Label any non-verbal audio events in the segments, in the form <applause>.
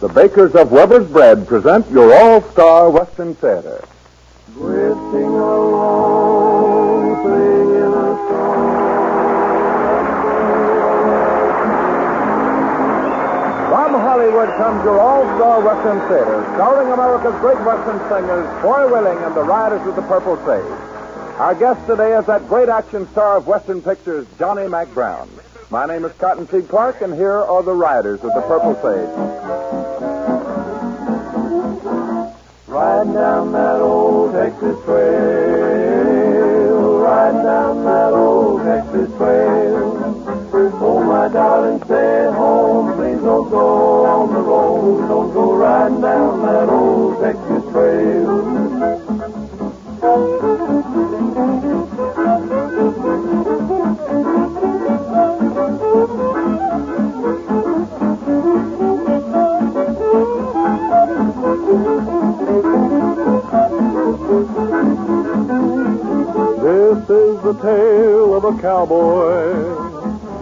The bakers of Weber's Bread present your all-star Western Theater. Drifting along, singing a From Hollywood comes your all-star Western Theater, starring America's great Western singers, Foy Willing and the Riders of the Purple Sage. Our guest today is that great action star of Western pictures, Johnny Mack Brown. My name is Cotton Cottonseed Clark, and here are the Riders of the Purple Sage. Riding down that old Texas trail, riding down that old Texas trail. Oh, my darling, stay at home. Please don't go on the road. Don't go riding down that old Texas trail. Of a cowboy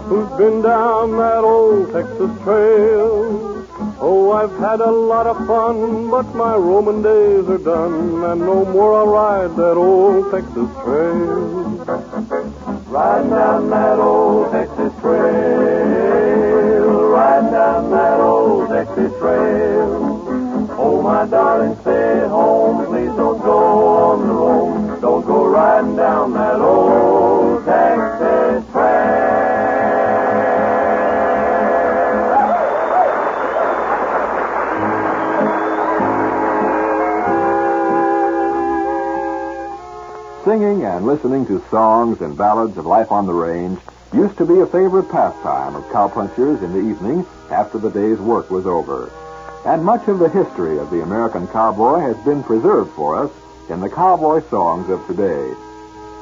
who's been down that old Texas trail. Oh, I've had a lot of fun, but my Roman days are done, and no more I'll ride that old Texas trail. Riding down that old Texas trail, riding down that old Texas trail. Oh, my darling, stay at home. Please and listening to songs and ballads of life on the range used to be a favorite pastime of cowpunchers in the evening after the day's work was over. And much of the history of the American cowboy has been preserved for us in the cowboy songs of today.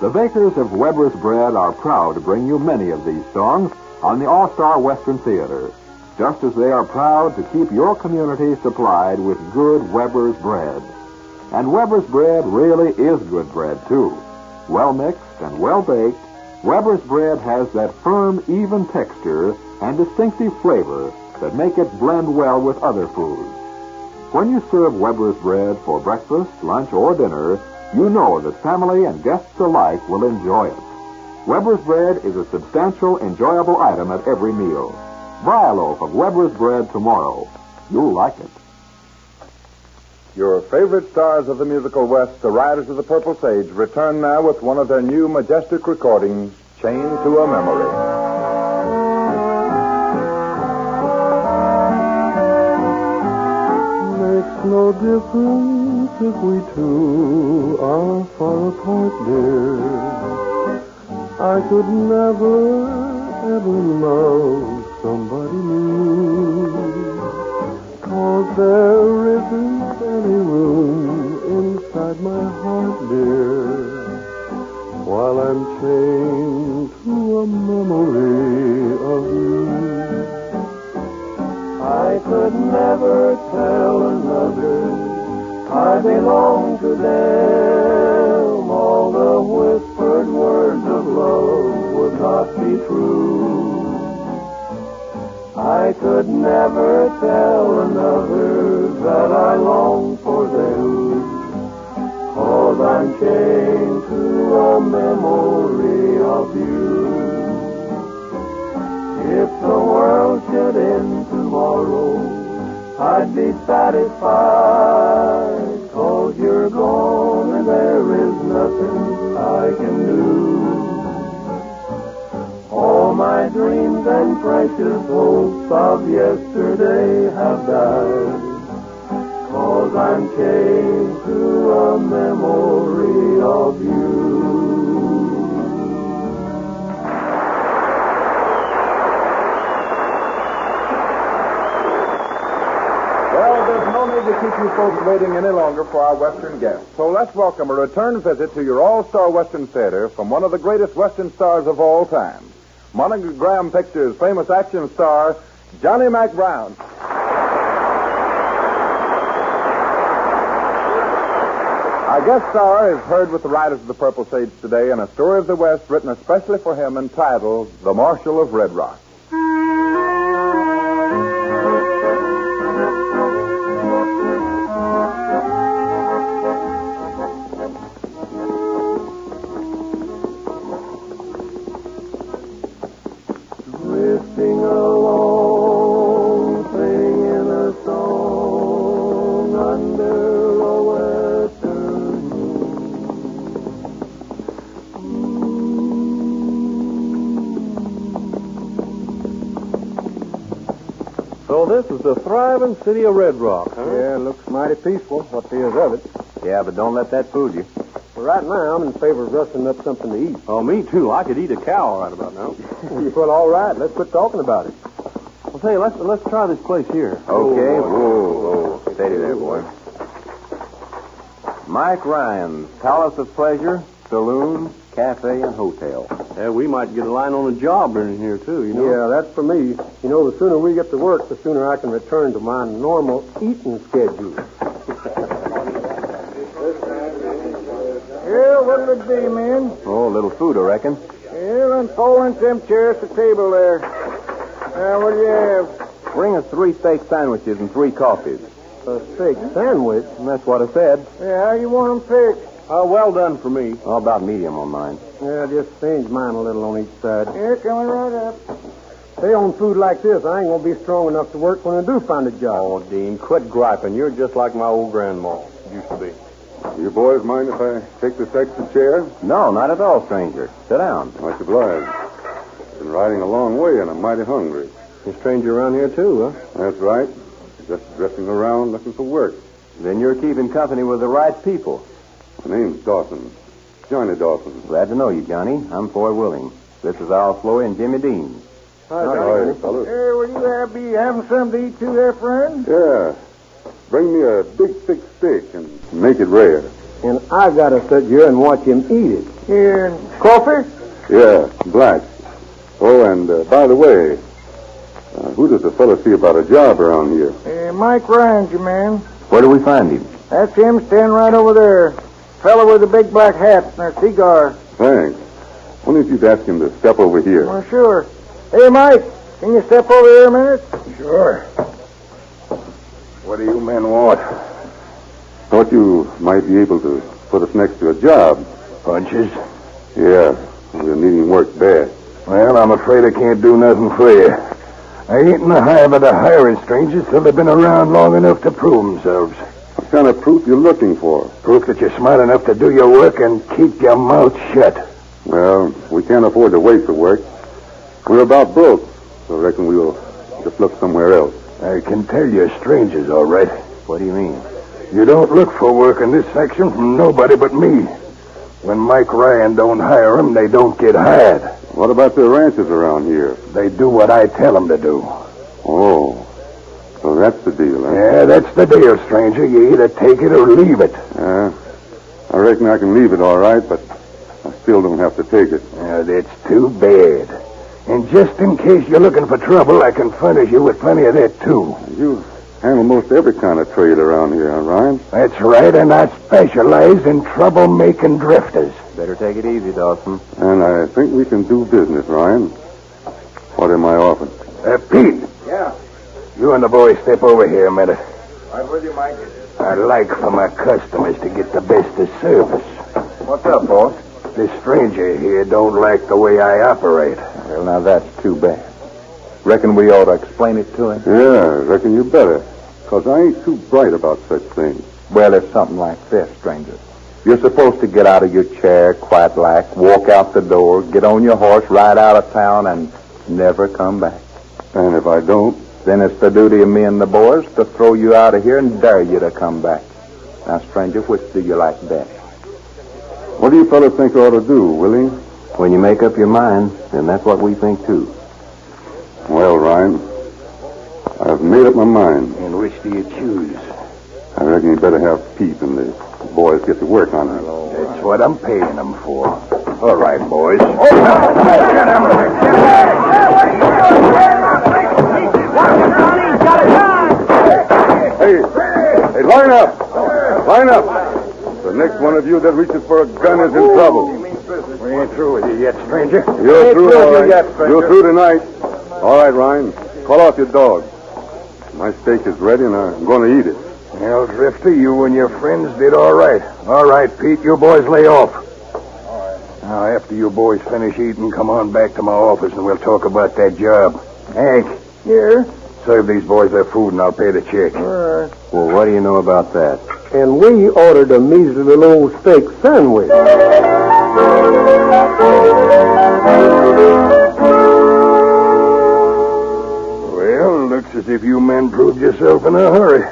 The bakers of Weber's Bread are proud to bring you many of these songs on the All-Star Western Theater, just as they are proud to keep your community supplied with good Weber's bread. And Weber's bread really is good bread, too. Well mixed and well baked, Weber's bread has that firm, even texture and distinctive flavor that make it blend well with other foods. When you serve Weber's bread for breakfast, lunch, or dinner, you know that family and guests alike will enjoy it. Weber's bread is a substantial, enjoyable item at every meal. Buy a loaf of Weber's bread tomorrow. You'll like it. Your favorite stars of the musical West, the Riders of the Purple Sage, return now with one of their new majestic recordings, Chained to a Memory. Makes no difference if we two are far apart, dear. I could never, ever love somebody new. Cause there isn't room inside my heart, dear. While I'm chained to a memory of you. I could never tell another I belong to them. All the whispered words of love would not be true. I could never tell another that I long To a memory of you. If the world should end tomorrow, I'd be satisfied, cause you're gone and there is nothing I can do. All my dreams and precious hopes of yesterday have died, I'm chained to a memory of you. Well, there's no need to keep you folks waiting any longer for our Western guest. So let's welcome a return visit to your all-star Western Theater from one of the greatest Western stars of all time. Monogram Pictures' famous action star, Johnny Mack Brown. Our guest star is heard with the Riders of the Purple Sage today in a story of the West written especially for him entitled The Marshal of Red Rock. The city of Red Rock, huh? Yeah, looks mighty peaceful, what there is of it. Yeah, but don't let that fool you. Well, right now, I'm in favor of rustling up something to eat. Oh, me too. I could eat a cow right about now. <laughs> well, all right. Let's quit talking about it. Well, say, let's let's try this place here. Okay. Oh, whoa, whoa. Steady there, boy. Mike Ryan, Palace of Pleasure, Saloon, Cafe, and Hotel. Yeah, we might get a line on a job in here, too, you know? Yeah, that's for me. You know, the sooner we get to work, the sooner I can return to my normal eating schedule. Here, what'll it be, men? Oh, a little food, I reckon. Here, and fall into them chairs at the table there. Now, what do you have? Bring us three steak sandwiches and three coffees. A steak sandwich? And that's what I said. Yeah, how you want them fixed? Uh, well done for me. How about medium on mine? Yeah, just change mine a little on each side. Here, coming right up. Say, on food like this, I ain't going to be strong enough to work when I do find a job. Oh, Dean, quit griping. You're just like my old grandma used to be. You boys mind if I take this extra chair? No, not at all, stranger. Sit down. Much obliged. Been riding a long way and I'm mighty hungry. You stranger around here, too, huh? That's right. Just drifting around looking for work. Then you're keeping company with the right people. My name's Dawson. Johnny Dawson. Glad to know you, Johnny. I'm Foy Willing. This is Al Floyd and Jimmy Dean. Hi, Hi, fellas. Hey, will you have, be having something to eat too there, friend? Yeah. Bring me a big thick steak and make it rare. And I've got to sit here and watch him eat it. Here, and coffee? Yeah, black. Oh, and uh, by the way, uh, who does the fellow see about a job around here? Uh, Mike Ryan's your man. Where do we find him? That's him standing right over there. Fellow with the big black hat and a cigar. Thanks. Why don't you ask him to step over here? Well, sure. Hey, Mike, can you step over here a minute? Sure. What do you men want? Thought you might be able to put us next to a job. Punches? Yeah, we're needing work bad. Well, I'm afraid I can't do nothing for you. I ain't in the habit of hiring strangers till they've been around long enough to prove themselves. What kind of proof you're looking for? Proof that you're smart enough to do your work and keep your mouth shut. Well, we can't afford to wait for work. We're about broke, so I reckon we'll just look somewhere else. I can tell you're strangers, all right. What do you mean? You don't look for work in this section from nobody but me. When Mike Ryan don't hire 'em, they don't get hired. What about the ranches around here? They do what I tell 'em to do. Oh, so that's the deal, huh? Yeah, that's the deal, stranger. You either take it or leave it. Yeah. I reckon I can leave it all right, but I still don't have to take it. Yeah, that's too bad. And just in case you're looking for trouble, I can furnish you with plenty of that, too. You handle most every kind of trade around here, huh, Ryan? That's right, and I specialize in trouble-making drifters. Better take it easy, Dawson. And I think we can do business, Ryan. What am I offering? Uh, Pete. Yeah. You and the boys step over here a minute. I'm with you, Mike. I like for my customers to get the best of service. What's up, boss? This stranger here don't like the way I operate. Well, now that's too bad. Reckon we ought to explain it to him. Yeah, reckon you better. Because I ain't too bright about such things. Well, it's something like this, stranger. You're supposed to get out of your chair, quiet like, walk out the door, get on your horse, ride out of town, and never come back. And if I don't, Then it's the duty of me and the boys to throw you out of here and dare you to come back. Now, stranger, which do you like best? what do you fellas think I ought to do, Willie? When you make up your mind, then that's what we think too. Well, Ryan, I've made up my mind. And which do you choose? I reckon you better have Pete and the boys get to work on it. That's what I'm paying them for. All right, boys. Hey, hey, line up. Line up. The next one of you that reaches for a gun is in trouble. We ain't through with you yet, stranger. You're through, all stranger. You're through tonight. All right, Ryan. Call off your dog. My steak is ready, and I'm going to eat it. Well, Drifter, you and your friends did all right. All right, Pete, you boys lay off. All right. Now, after you boys finish eating, come on back to my office and we'll talk about that job. Hank, Here. serve these boys their food and I'll pay the check. All right. Well, what do you know about that? And we ordered a measly little old steak sandwich. Well, looks as if you men proved yourself in a hurry.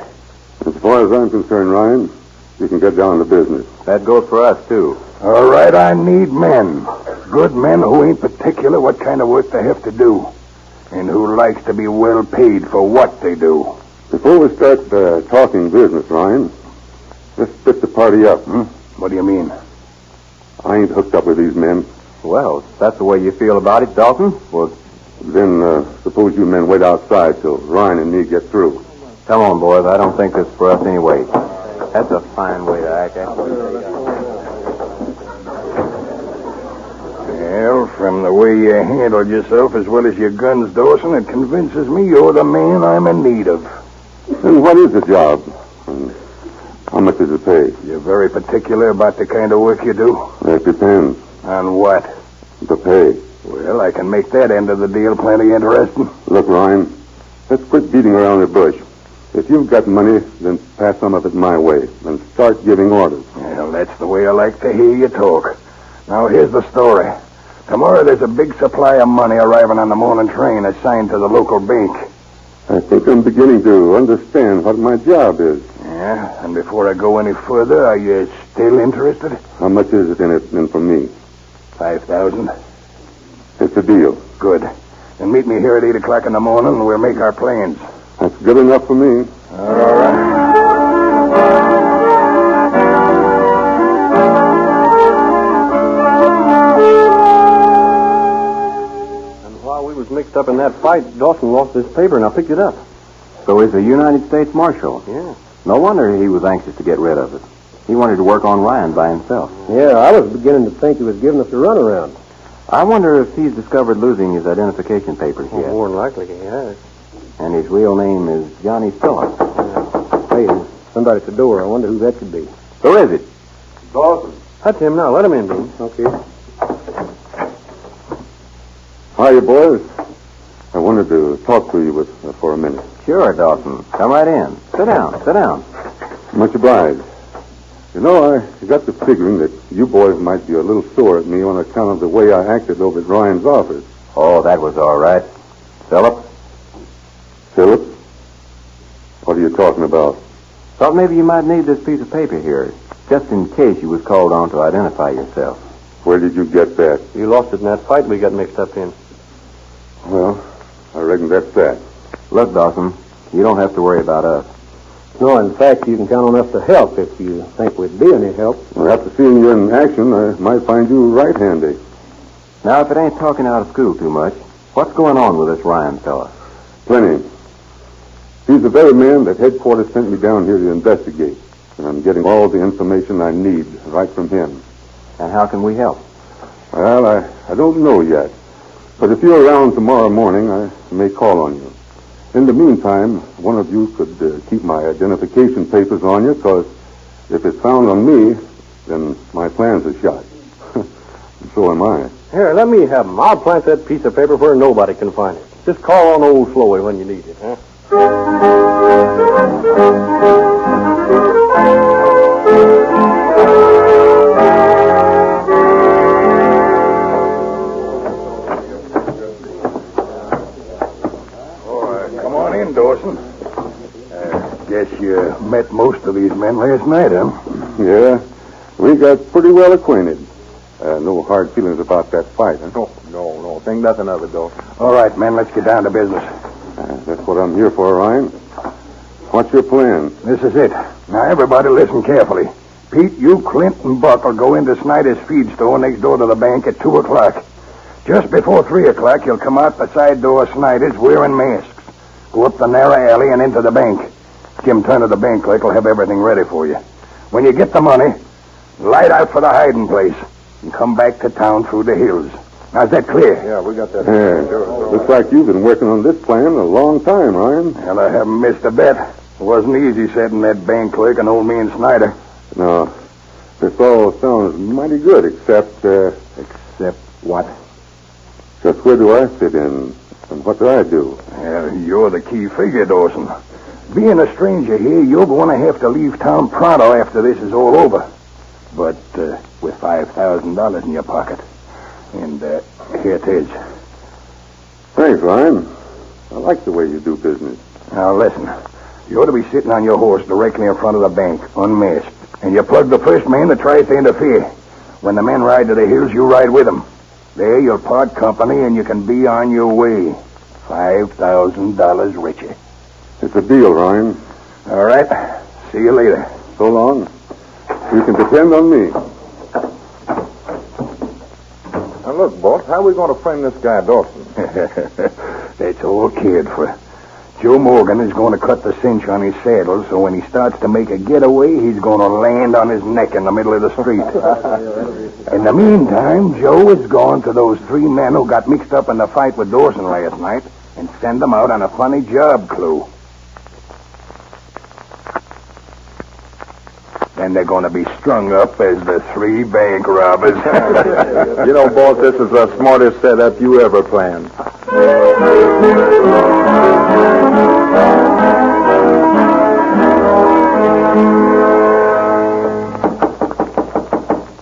As far as I'm concerned, Ryan, you can get down to business. That goes for us, too. All right, I need men. Good men who ain't particular what kind of work they have to do. And who likes to be well paid for what they do. Before we start uh, talking business, Ryan, let's split the party up. Hmm? What do you mean? I ain't hooked up with these men. Well, that's the way you feel about it, Dalton. Well, Then uh, suppose you men wait outside till Ryan and me get through. come on, boys. I don't think this is for us anyway. That's a fine way to act. Well, from the way you handled yourself as well as your guns, Dawson, it convinces me you're the man I'm in need of. Then what is the job? And how much does it pay? You're very particular about the kind of work you do. That depends. On what? The pay. Well, I can make that end of the deal plenty interesting. Look, Ryan, let's quit beating around the bush. If you've got money, then pass some of it my way and start giving orders. Well, that's the way I like to hear you talk. Now, here's the story. Tomorrow there's a big supply of money arriving on the morning train assigned to the local bank. I think I'm beginning to understand what my job is. Yeah, and before I go any further, are you still interested? How much is it in it in for me? Five thousand. It's a deal. Good. Then meet me here at eight o'clock in the morning, and we'll make our plans. That's good enough for me. All right. Mixed up in that fight, Dawson lost his paper, and I picked it up. So he's a United States Marshal. Yeah. No wonder he was anxious to get rid of it. He wanted to work on Ryan by himself. Yeah, I was beginning to think he was giving us a runaround. I wonder if he's discovered losing his identification papers yet. More likely he has. And his real name is Johnny Phillips. Hey, there's somebody at the door. I wonder who that could be. Who is it? Dawson. That's him now. Let him in, Dean. Okay. Hiya, boys. I wanted to talk to you with, uh, for a minute. Sure, Dawson. Come right in. Sit down. Sit down. Much obliged. You know, I got to figuring that you boys might be a little sore at me on account of the way I acted over at Ryan's office. Oh, that was all right. Philip, Philip? What are you talking about? thought maybe you might need this piece of paper here, just in case you was called on to identify yourself. Where did you get that? You lost it in that fight we got mixed up in. Well, I reckon that's that. Look, Dawson, you don't have to worry about us. No, in fact, you can count on us to help if you think we'd be any help. Well, after seeing you in action, I might find you right handy. Now, if it ain't talking out of school too much, what's going on with this Ryan fella? Plenty. He's the very man that headquarters sent me down here to investigate. And I'm getting all the information I need right from him. And how can we help? Well, I, I don't know yet. But if you're around tomorrow morning, I may call on you. In the meantime, one of you could uh, keep my identification papers on you, because if it's found on me, then my plans are shot. and <laughs> so am I. Here, let me have him. I'll plant that piece of paper where nobody can find it. Just call on old Sloey when you need it, huh? Guess you met most of these men last night, huh? Yeah, we got pretty well acquainted. Uh, no hard feelings about that fight, huh? No, no, no. Think nothing of it, though. All right, men, let's get down to business. Uh, that's what I'm here for, Ryan. What's your plan? This is it. Now, everybody listen carefully. Pete, you, Clint, and Buck will go into Snyder's feed store next door to the bank at 2 o'clock. Just before 3 o'clock, you'll come out the side door of Snyder's wearing masks. Go up the narrow alley and into the bank. Jim Turner, the bank clerk, will have everything ready for you. When you get the money, light out for the hiding place and come back to town through the hills. Now, is that clear? Yeah, we got that. Yeah. Looks like you've been working on this plan a long time, Ryan. Well, I haven't missed a bit. It wasn't easy setting that bank clerk and old man and Snyder. No, this all sounds mighty good, except, uh, Except what? just where do I fit in? And what do I do? Well, you're the key figure, Dawson. Being a stranger here, you're going to have to leave town pronto after this is all over. But uh, with $5,000 in your pocket. And uh, here it is. Thanks, Ryan. I like the way you do business. Now, listen. You ought to be sitting on your horse directly in front of the bank, unmasked. And you plug the first man that tries to interfere. When the men ride to the hills, you ride with them. There you'll part company and you can be on your way. $5,000 richer. It's a deal, Ryan. All right. See you later. So long. You can depend on me. Now, look, boss, how are we going to frame this guy Dawson? <laughs> That's all cared for. Joe Morgan is going to cut the cinch on his saddle, so when he starts to make a getaway, he's going to land on his neck in the middle of the street. <laughs> in the meantime, Joe is going to those three men who got mixed up in the fight with Dawson last night and send them out on a funny job clue. Then they're going to be strung up as the three bank robbers. <laughs> you know, boss, this is the smartest setup you ever planned.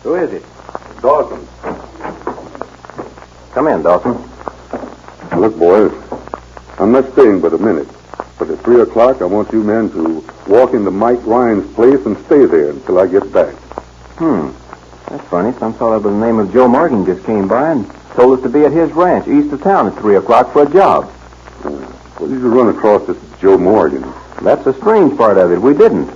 Who is it? Dawson. Come in, Dawson. Look, boys, I'm not staying but a minute. But at 3 o'clock, I want you men to walk into Mike Ryan's place and stay there until I get back. Hmm. That's funny. Some fellow by the name of Joe Morgan just came by and told us to be at his ranch east of town at 3 o'clock for a job. What did you run across this Joe Morgan? That's the strange part of it. We didn't.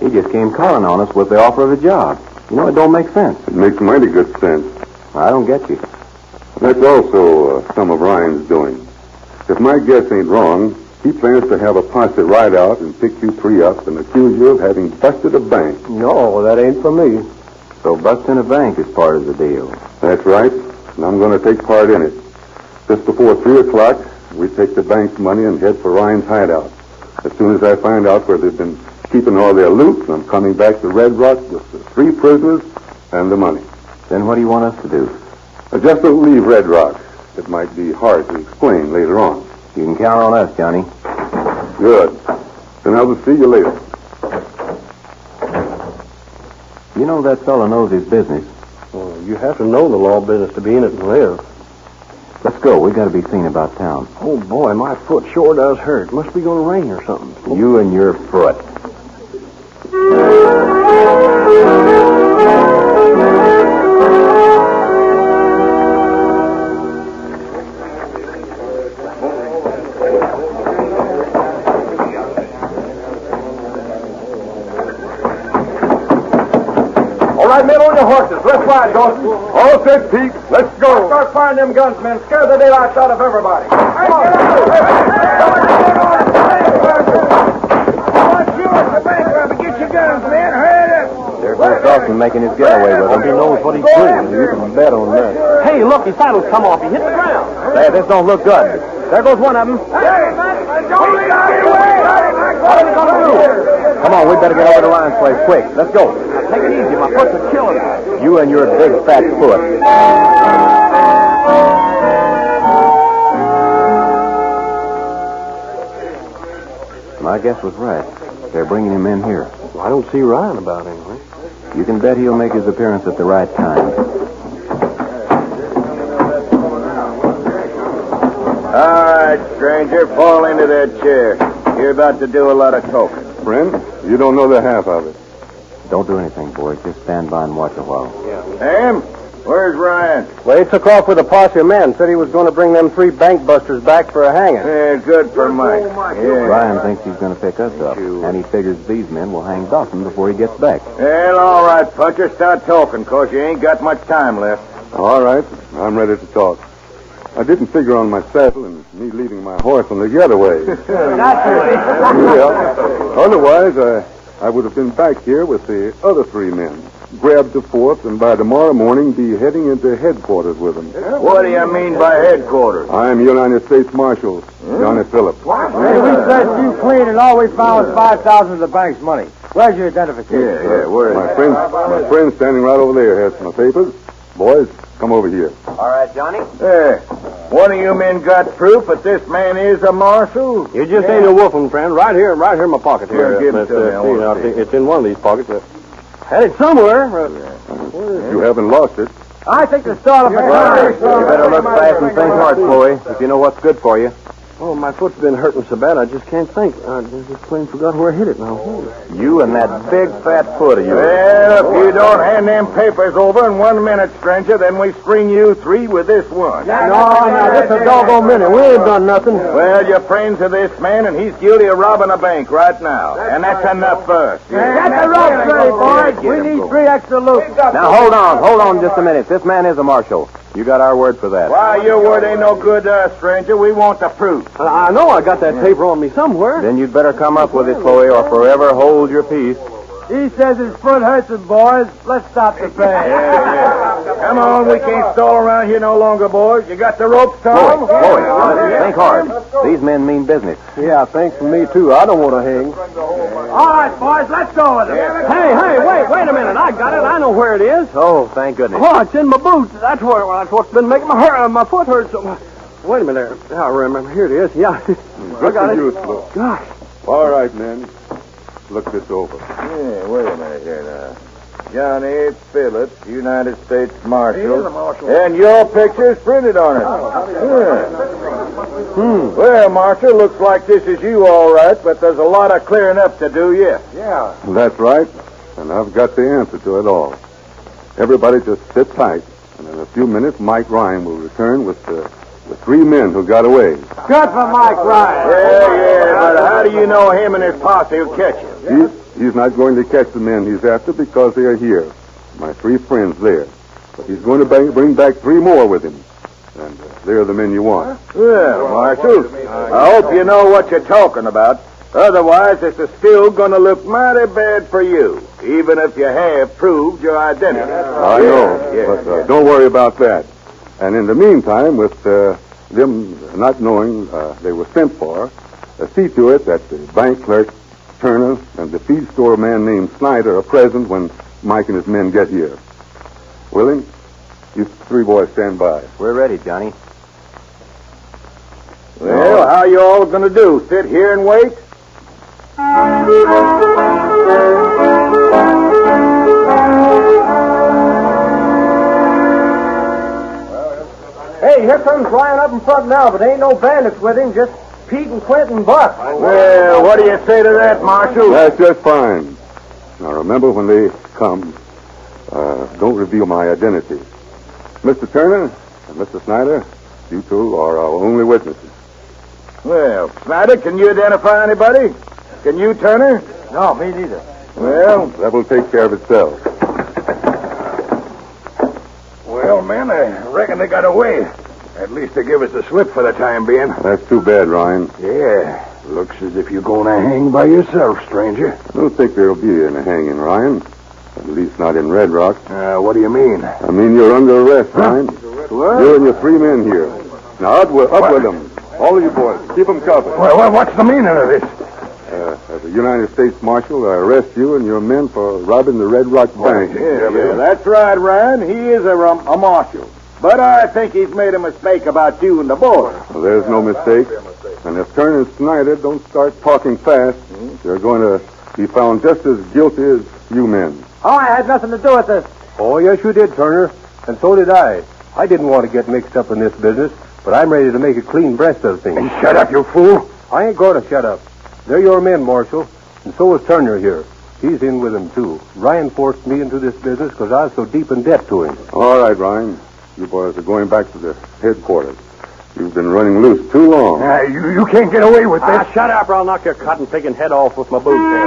He just came calling on us with the offer of a job. You know, it don't make sense. It makes mighty good sense. I don't get you. That's also uh, some of Ryan's doing. If my guess ain't wrong, he plans to have a posse ride out and pick you three up and accuse you of having busted a bank. No, that ain't for me. So busting a bank is part of the deal. That's right, and I'm going to take part in it. Just before 3 o'clock, we take the bank's money and head for Ryan's hideout. As soon as I find out where they've been keeping all their loot, I'm coming back to Red Rock with the three prisoners and the money. Then what do you want us to do? I just don't leave Red Rock. It might be hard to explain later on. You can count on us, Johnny. Good. Then I will see you later. You know that fellow knows his business. Well, you have to know the law business to be in it and live. Let's go. We got to be seen about town. Oh, boy, my foot sure does hurt. Must be going to rain or something. You and your foot. Horses. Dawson. All set, Pete. Let's go. Start firing them guns, men. Scare the daylights out of everybody. Get your guns, man. Hurry up. There goes Dawson making his getaway with him. He knows what he's doing. You can bet on that. Hey, look, his saddle's come off. He hit the ground. Say, this don't look good. There goes one of them. Don't get out of your. What are we going to do? Come on, we better get over to Ryan's place quick. Let's go. Take it easy. My foot's a killing me. You and your big fat foot. My guess was right. They're bringing him in here. Well, I don't see Ryan about anyway. You can bet he'll make his appearance at the right time. All right, stranger, fall into that chair. You're about to do a lot of talking. Friend, you don't know the half of it. Don't do anything, boys. Just stand by and watch a while. Yeah. Sam, where's Ryan? Well, he took off with a posse of men. Said he was going to bring them three bank busters back for a hanging. Yeah, good for Mike. Yeah. Ryan thinks he's going to pick us up, and he figures these men will hang Dawson before he gets back. Well, all right, Puncher, start talking, 'cause you ain't got much time left. All right, I'm ready to talk. I didn't figure on my saddle and me leaving my horse on the getaway. <laughs> yeah. Otherwise, I, I would have been back here with the other three men, grabbed the fourth, and by tomorrow morning be heading into headquarters with them. What do you mean by headquarters? I'm United States Marshal hmm? Johnny Phillips. Hey, we searched you clean and all we found was 5000 of the bank's money. Where's your identification? Yeah, yeah, where is My friend, my friend standing right over there has my papers. Boys, come over here. All right, Johnny. Hey, one of you men got proof that this man is a marshal? You just ain't a wolfing, friend. Right here, right here in my pocket. Here, give it Let's, to me. I uh, see, wanna now, see. It's in one of these pockets. Uh, had it somewhere. Uh, You haven't lost it. I think the start of the You better look fast and think hard, Sloey, if you know what's good for you. Oh, my foot's been hurting so bad I just can't think. I just plain forgot where I hit it now. You and that big fat foot of yours. Well, if you don't hand them papers over in one minute, stranger, then we string you three with this one. No, no, this is a doggone minute. We ain't done nothing. Well, you're friends of this man, and he's guilty of robbing a bank right now. And that's enough first. Get the rope straight, boys. We need three extra loops. Now, hold on, hold on just a minute. This man is a marshal. You got our word for that. Why, your word ain't no good to us, stranger. We want the proof. Uh, I know I got that paper on me somewhere. Then you'd better come up with it, Sloey, or forever hold your peace. He says his foot hurts him, boys. Let's stop the <laughs> pain. Come on, we can't stall around here no longer, boys. You got the ropes, Tom? Sloey, Sloey, think hard. These men mean business. Yeah, thanks for me, too. I don't want to hang. All right, boys, let's go with it. Hey, hey, wait, wait a minute. I got it. I know where it is. Oh, thank goodness. Oh, it's in my boots. That's where that's what's been making my hurt, uh, my foot hurt so. Much. Wait a minute there. I remember. Here it is. Yeah, <laughs> I got it. useless. Gosh. All right, men. Look this over. Yeah, wait a minute here now. Johnny Phillips, United States Marshal. And your picture's printed on it. Yeah. Hmm. Well, Marshal, looks like this is you all right, but there's a lot of clearing up to do yet. Yeah. That's right. And I've got the answer to it all. Everybody just sit tight. And in a few minutes, Mike Ryan will return with the, the three men who got away. Good for Mike Ryan. Yeah, yeah, but how do you know him and his posse will catch him? He's, not going to catch the men he's after because they are here. My three friends there. But he's going to bring, bring back three more with him. And uh, they're the men you want. Well, Marshal, I hope you know what you're talking about. Otherwise, this is still going to look mighty bad for you, even if you have proved your identity. I know. Yeah, but uh, yeah. don't worry about that. And in the meantime, with uh, them not knowing uh, they were sent for, uh, see to it that the bank clerk, Turner, and the feed store man named Snyder are present when Mike and his men get here. Willing? You three boys stand by. We're ready, Johnny. Well, how you all going to do? Sit here and wait? Hey, here comes Ryan up in front now, but ain't no bandits with him, just Pete and Quint and Buck. Well, what do you say to that, Marshal? That's just fine. Now remember when they come, uh, don't reveal my identity. Mr. Turner and Mr. Snyder, you two are our only witnesses. Well, Snyder, can you identify anybody? Can you, Turner? No, me neither. Well, That will take care of itself. well, men, I reckon they got away. At least they give us the slip for the time being. That's too bad, Ryan. Yeah, looks as if you're going to hang by yourself, stranger. I don't think there'll be any hanging, Ryan. At least not in Red Rock. Uh, what do you mean? I mean, you're under arrest, Ryan. You and your three men here. Now, up with, up with them. All of you boys, keep them covered. Well, well, what's the meaning of this? Uh, as a United States Marshal, I arrest you and your men for robbing the Red Rock Bank. Yeah, yeah, that's right, Ryan. He is a, rum- a marshal. But I think he's made a mistake about you and the boy. Well, there's no mistake. And if Turner and Snyder don't start talking fast, they're going to be found just as guilty as you men. Oh, I had nothing to do with this. Oh, yes, you did, Turner. And so did I. I didn't want to get mixed up in this business, but I'm ready to make a clean breast of things. Shut up, you fool. I ain't going to shut up. They're your men, Marshal. And so is Turner here. He's in with them, too. Ryan forced me into this business because I was so deep in debt to him. All right, Ryan. You boys are going back to the headquarters. You've been running loose too long. Uh, you, you can't get away with this. Ah, shut up or I'll knock your cotton picking head off with my boot there.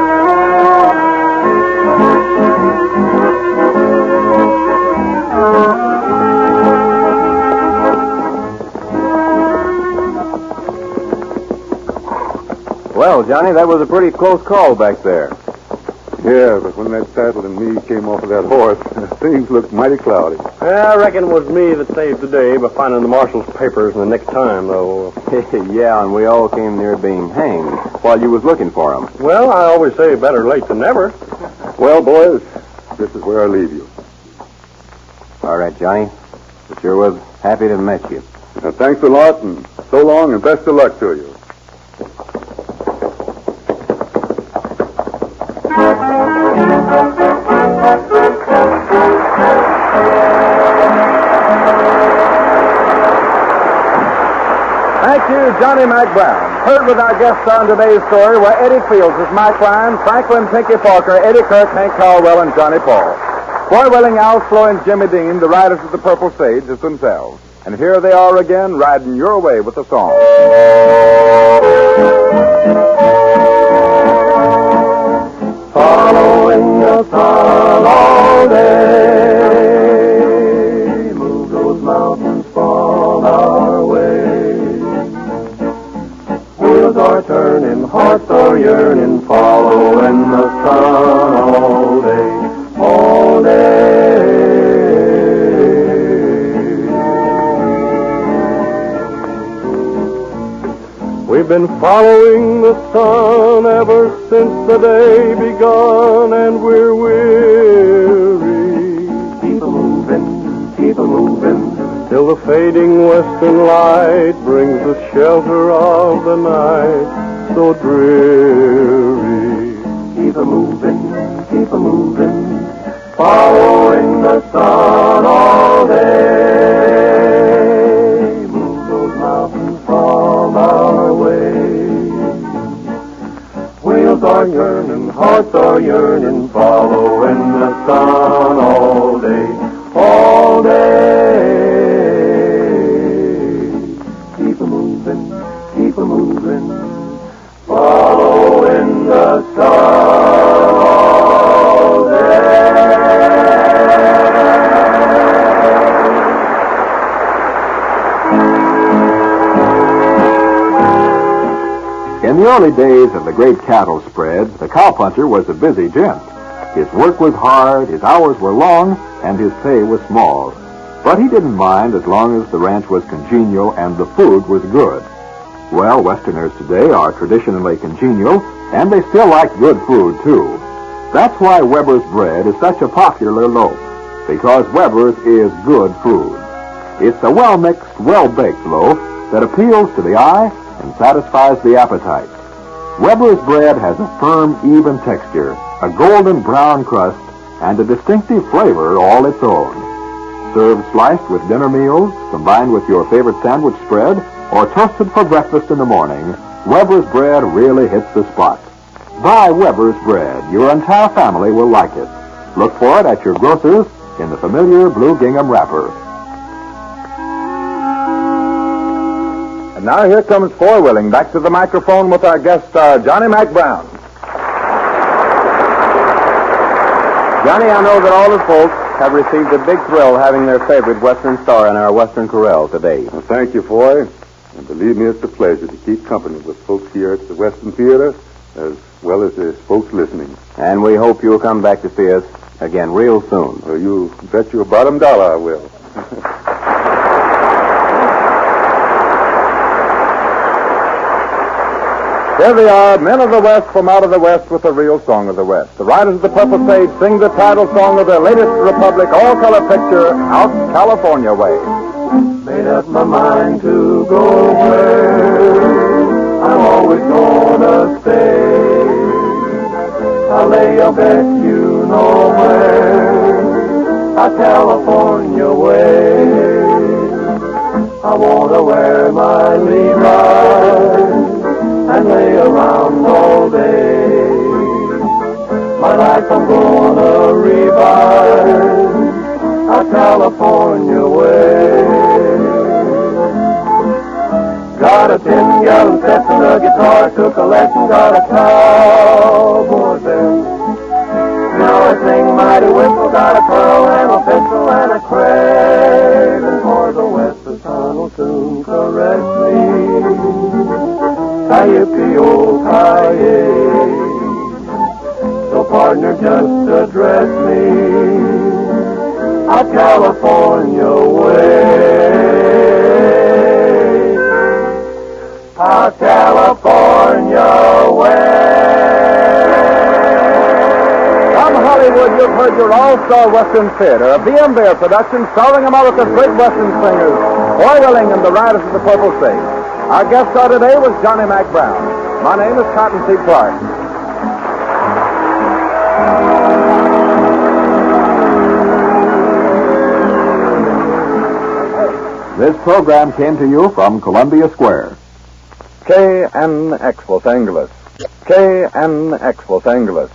Well, Johnny, that was a pretty close call back there. Yeah, but when that saddle and me came off of that horse, <laughs> things looked mighty cloudy. I reckon it was me that saved the day by finding the marshal's papers in the next time, though. <laughs> yeah, and we all came near being hanged while you was looking for 'em. Well, I always say better late than never. Well, boys, this is where I leave you. All right, Johnny. I sure was happy to have met you. Now, thanks a lot, and so long, and best of luck to you. Johnny Mack Brown. Heard with our guests on today's story were Eddie Fields as Mac Ryan, Franklin Pinky Falker, Eddie Kirk, Hank Caldwell, and Johnny Paul. Foy Willing, Al Sloey, and Jimmy Dean, the riders of the Purple Sage, as themselves. And here they are again, riding your way with the song. Are yearning, hearts are yearning, following the sun all day, all day. Early days of the great cattle spread, the cowpuncher was a busy gent. His work was hard, his hours were long, and his pay was small. But he didn't mind as long as the ranch was congenial and the food was good. Well, Westerners today are traditionally congenial, and they still like good food, too. That's why Weber's bread is such a popular loaf, because Weber's is good food. It's a well-mixed, well-baked loaf that appeals to the eye and satisfies the appetite. Weber's bread has a firm, even texture, a golden brown crust, and a distinctive flavor all its own. Served sliced with dinner meals, combined with your favorite sandwich spread, or toasted for breakfast in the morning, Weber's bread really hits the spot. Buy Weber's bread. Your entire family will like it. Look for it at your grocer's in the familiar blue gingham wrapper. Now here comes Foy Willing back to the microphone with our guest star, Johnny Mack Brown. Johnny, I know that all the folks have received a big thrill having their favorite Western star in our Western Corral today. Well, thank you, Foy. And believe me, it's a pleasure to keep company with folks here at the Western Theater, as well as the folks listening. And we hope you'll come back to see us again real soon. Well, you bet your bottom dollar I will. <laughs> Here they are, men of the West from out of the West with the real song of the West. The Riders of the Purple Sage sing the title song of their latest Republic all-color picture, Out California Way. Made up my mind to go where I'm always gonna stay. I'll lay a bet you know where, a California way. I wanna wear my Levi's and lay around all day. My life I'm gonna revise a California way. Got a ten gallon Stetson, a guitar, took a lesson, got a cowboy belt. Now I sing mighty whistle, got a Your all-star Western Theater, a B.M. Bear production starring America's great Western singers, Foy Willing and the Riders of the Purple Sage. Our guest star today was Johnny Mack Brown. My name is Cottonseed Clark. This program came to you from Columbia Square. KNX Los Angeles. KNX Los Angeles.